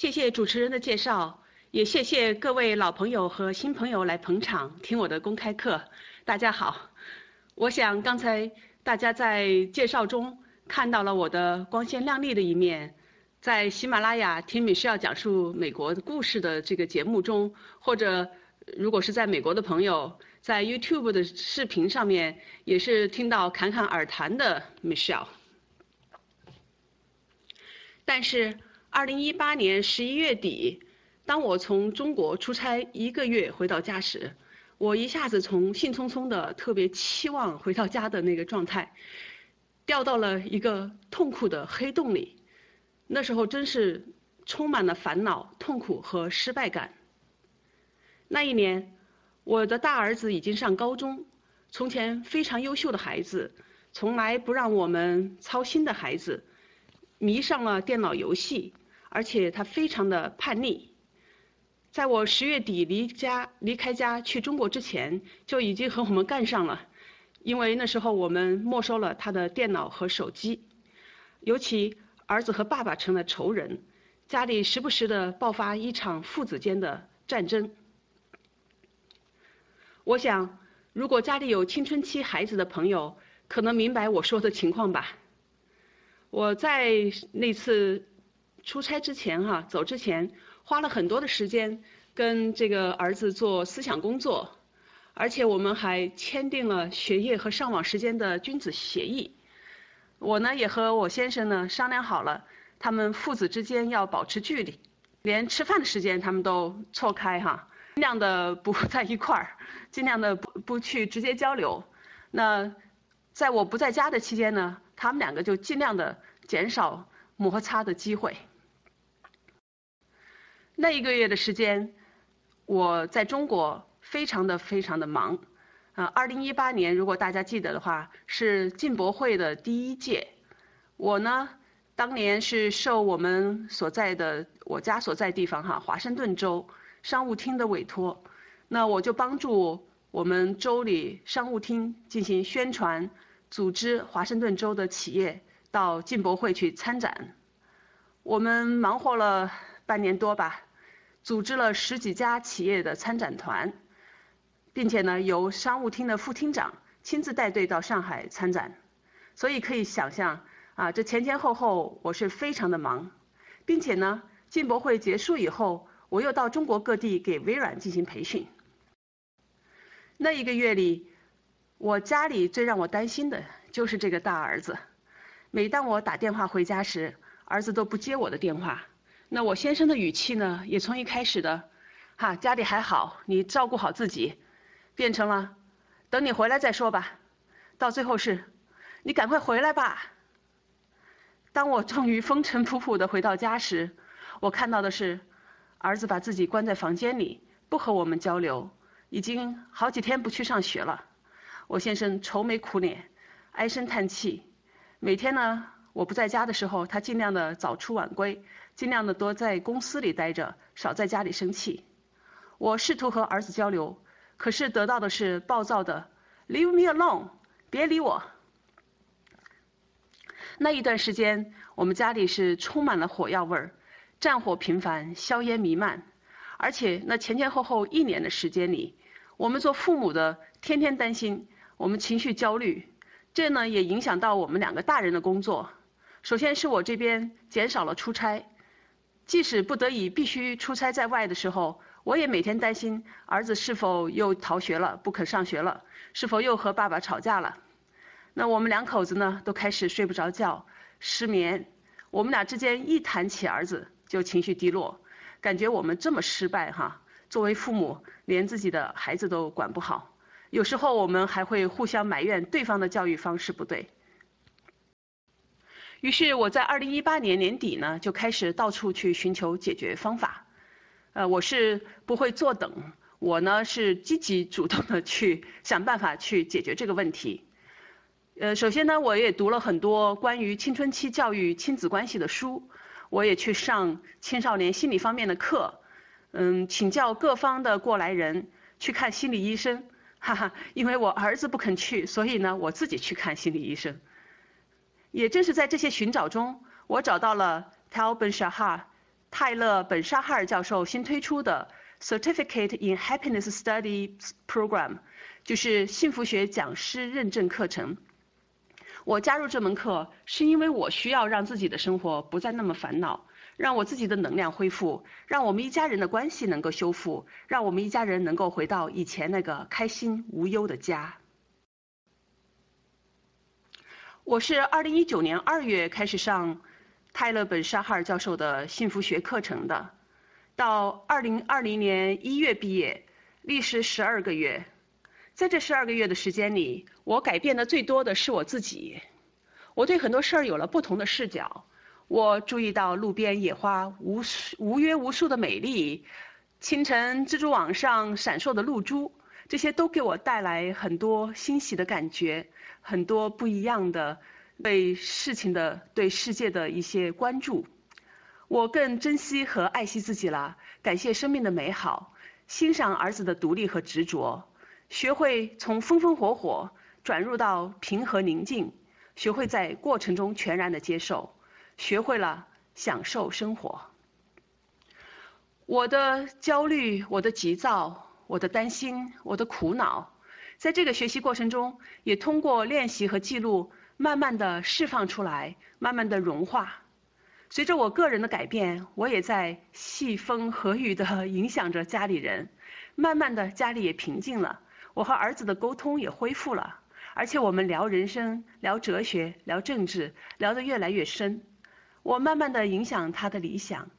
谢谢主持人的介绍，也谢谢各位老朋友和新朋友来捧场听我的公开课。大家好，我想刚才大家在介绍中看到了我的光鲜亮丽的一面，在喜马拉雅听米歇尔讲述美国故事的这个节目中，或者如果是在美国的朋友，在 YouTube 的视频上面也是听到侃侃而谈的 Michelle。但是，二零一八年十一月底，当我从中国出差一个月回到家时，我一下子从兴冲冲的、特别期望回到家的那个状态，掉到了一个痛苦的黑洞里。那时候真是充满了烦恼、痛苦和失败感。那一年，我的大儿子已经上高中，从前非常优秀的孩子，从来不让我们操心的孩子。迷上了电脑游戏，而且他非常的叛逆。在我十月底离家离开家去中国之前，就已经和我们干上了，因为那时候我们没收了他的电脑和手机。尤其儿子和爸爸成了仇人，家里时不时的爆发一场父子间的战争。我想，如果家里有青春期孩子的朋友，可能明白我说的情况吧。我在那次出差之前哈，走之前花了很多的时间跟这个儿子做思想工作，而且我们还签订了学业和上网时间的君子协议。我呢也和我先生呢商量好了，他们父子之间要保持距离，连吃饭的时间他们都错开哈，尽量的不 在一块儿，尽量的不不去直接交流。那在我不在家的期间呢？他们两个就尽量的减少摩擦的机会。那一个月的时间，我在中国非常的非常的忙，啊，二零一八年如果大家记得的话，是进博会的第一届，我呢，当年是受我们所在的我家所在地方哈华盛顿州商务厅的委托，那我就帮助我们州里商务厅进行宣传。组织华盛顿州的企业到进博会去参展，我们忙活了半年多吧，组织了十几家企业的参展团，并且呢，由商务厅的副厅长亲自带队到上海参展，所以可以想象啊，这前前后后我是非常的忙，并且呢，进博会结束以后，我又到中国各地给微软进行培训。那一个月里。我家里最让我担心的就是这个大儿子。每当我打电话回家时，儿子都不接我的电话。那我先生的语气呢，也从一开始的“哈，家里还好，你照顾好自己”，变成了“等你回来再说吧”，到最后是“你赶快回来吧”。当我终于风尘仆仆的回到家时，我看到的是，儿子把自己关在房间里，不和我们交流，已经好几天不去上学了。我先生愁眉苦脸，唉声叹气。每天呢，我不在家的时候，他尽量的早出晚归，尽量的多在公司里待着，少在家里生气。我试图和儿子交流，可是得到的是暴躁的 “Leave me alone”，别理我。那一段时间，我们家里是充满了火药味儿，战火频繁，硝烟弥漫，而且那前前后后一年的时间里，我们做父母的天天担心。我们情绪焦虑，这呢也影响到我们两个大人的工作。首先是我这边减少了出差，即使不得已必须出差在外的时候，我也每天担心儿子是否又逃学了，不肯上学了，是否又和爸爸吵架了。那我们两口子呢都开始睡不着觉，失眠。我们俩之间一谈起儿子就情绪低落，感觉我们这么失败哈，作为父母连自己的孩子都管不好。有时候我们还会互相埋怨对方的教育方式不对。于是我在二零一八年年底呢，就开始到处去寻求解决方法。呃，我是不会坐等，我呢是积极主动的去想办法去解决这个问题。呃，首先呢，我也读了很多关于青春期教育、亲子关系的书，我也去上青少年心理方面的课，嗯，请教各方的过来人，去看心理医生。哈哈，因为我儿子不肯去，所以呢，我自己去看心理医生。也正是在这些寻找中，我找到了 Tal Ben Shahar 泰勒·本沙哈尔教授新推出的 Certificate in Happiness Study Program，就是幸福学讲师认证课程。我加入这门课是因为我需要让自己的生活不再那么烦恼，让我自己的能量恢复，让我们一家人的关系能够修复，让我们一家人能够回到以前那个开心无忧的家。我是二零一九年二月开始上泰勒·本沙哈尔教授的幸福学课程的，到二零二零年一月毕业，历时十二个月。在这十二个月的时间里，我改变的最多的是我自己。我对很多事儿有了不同的视角。我注意到路边野花无数无约无数的美丽，清晨蜘蛛网上闪烁的露珠，这些都给我带来很多欣喜的感觉。很多不一样的对事情的、对世界的一些关注，我更珍惜和爱惜自己了。感谢生命的美好，欣赏儿子的独立和执着，学会从风风火火转入到平和宁静，学会在过程中全然的接受，学会了享受生活。我的焦虑，我的急躁，我的担心，我的苦恼。在这个学习过程中，也通过练习和记录，慢慢的释放出来，慢慢的融化。随着我个人的改变，我也在细风和雨的影响着家里人。慢慢的，家里也平静了，我和儿子的沟通也恢复了，而且我们聊人生、聊哲学、聊政治，聊得越来越深。我慢慢的影响他的理想，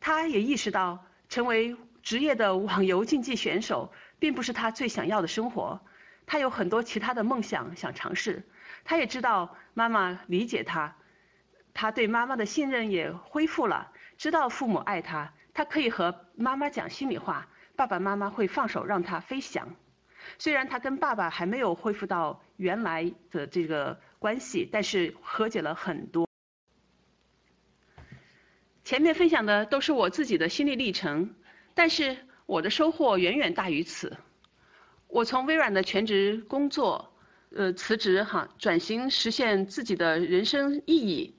他也意识到成为职业的 网游竞技选手，并不是他最想要的生活。他有很多其他的梦想想尝试，他也知道妈妈理解他，他对妈妈的信任也恢复了，知道父母爱他，他可以和妈妈讲心里话，爸爸妈妈会放手让他飞翔。虽然他跟爸爸还没有恢复到原来的这个关系，但是和解了很多。前面分享的都是我自己的心历历程，但是我的收获远远大于此。我从微软的全职工作，呃，辞职哈，转型实现自己的人生意义。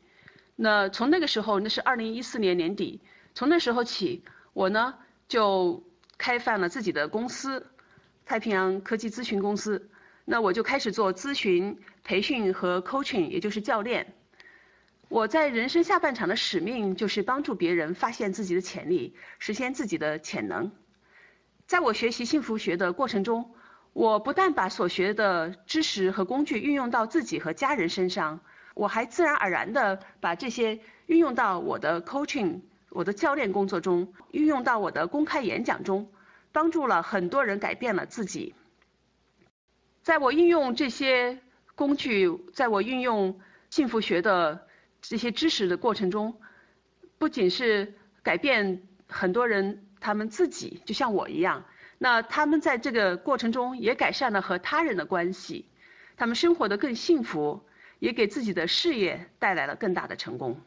那从那个时候，那是二零一四年年底，从那时候起，我呢就开办了自己的公司——太平洋科技咨询公司。那我就开始做咨询、培训和 coaching，也就是教练。我在人生下半场的使命就是帮助别人发现自己的潜力，实现自己的潜能。在我学习幸福学的过程中，我不但把所学的知识和工具运用到自己和家人身上，我还自然而然地把这些运用到我的 coaching、我的教练工作中，运用到我的公开演讲中，帮助了很多人改变了自己。在我运用这些工具，在我运用幸福学的这些知识的过程中，不仅是改变很多人。他们自己就像我一样，那他们在这个过程中也改善了和他人的关系，他们生活的更幸福，也给自己的事业带来了更大的成功。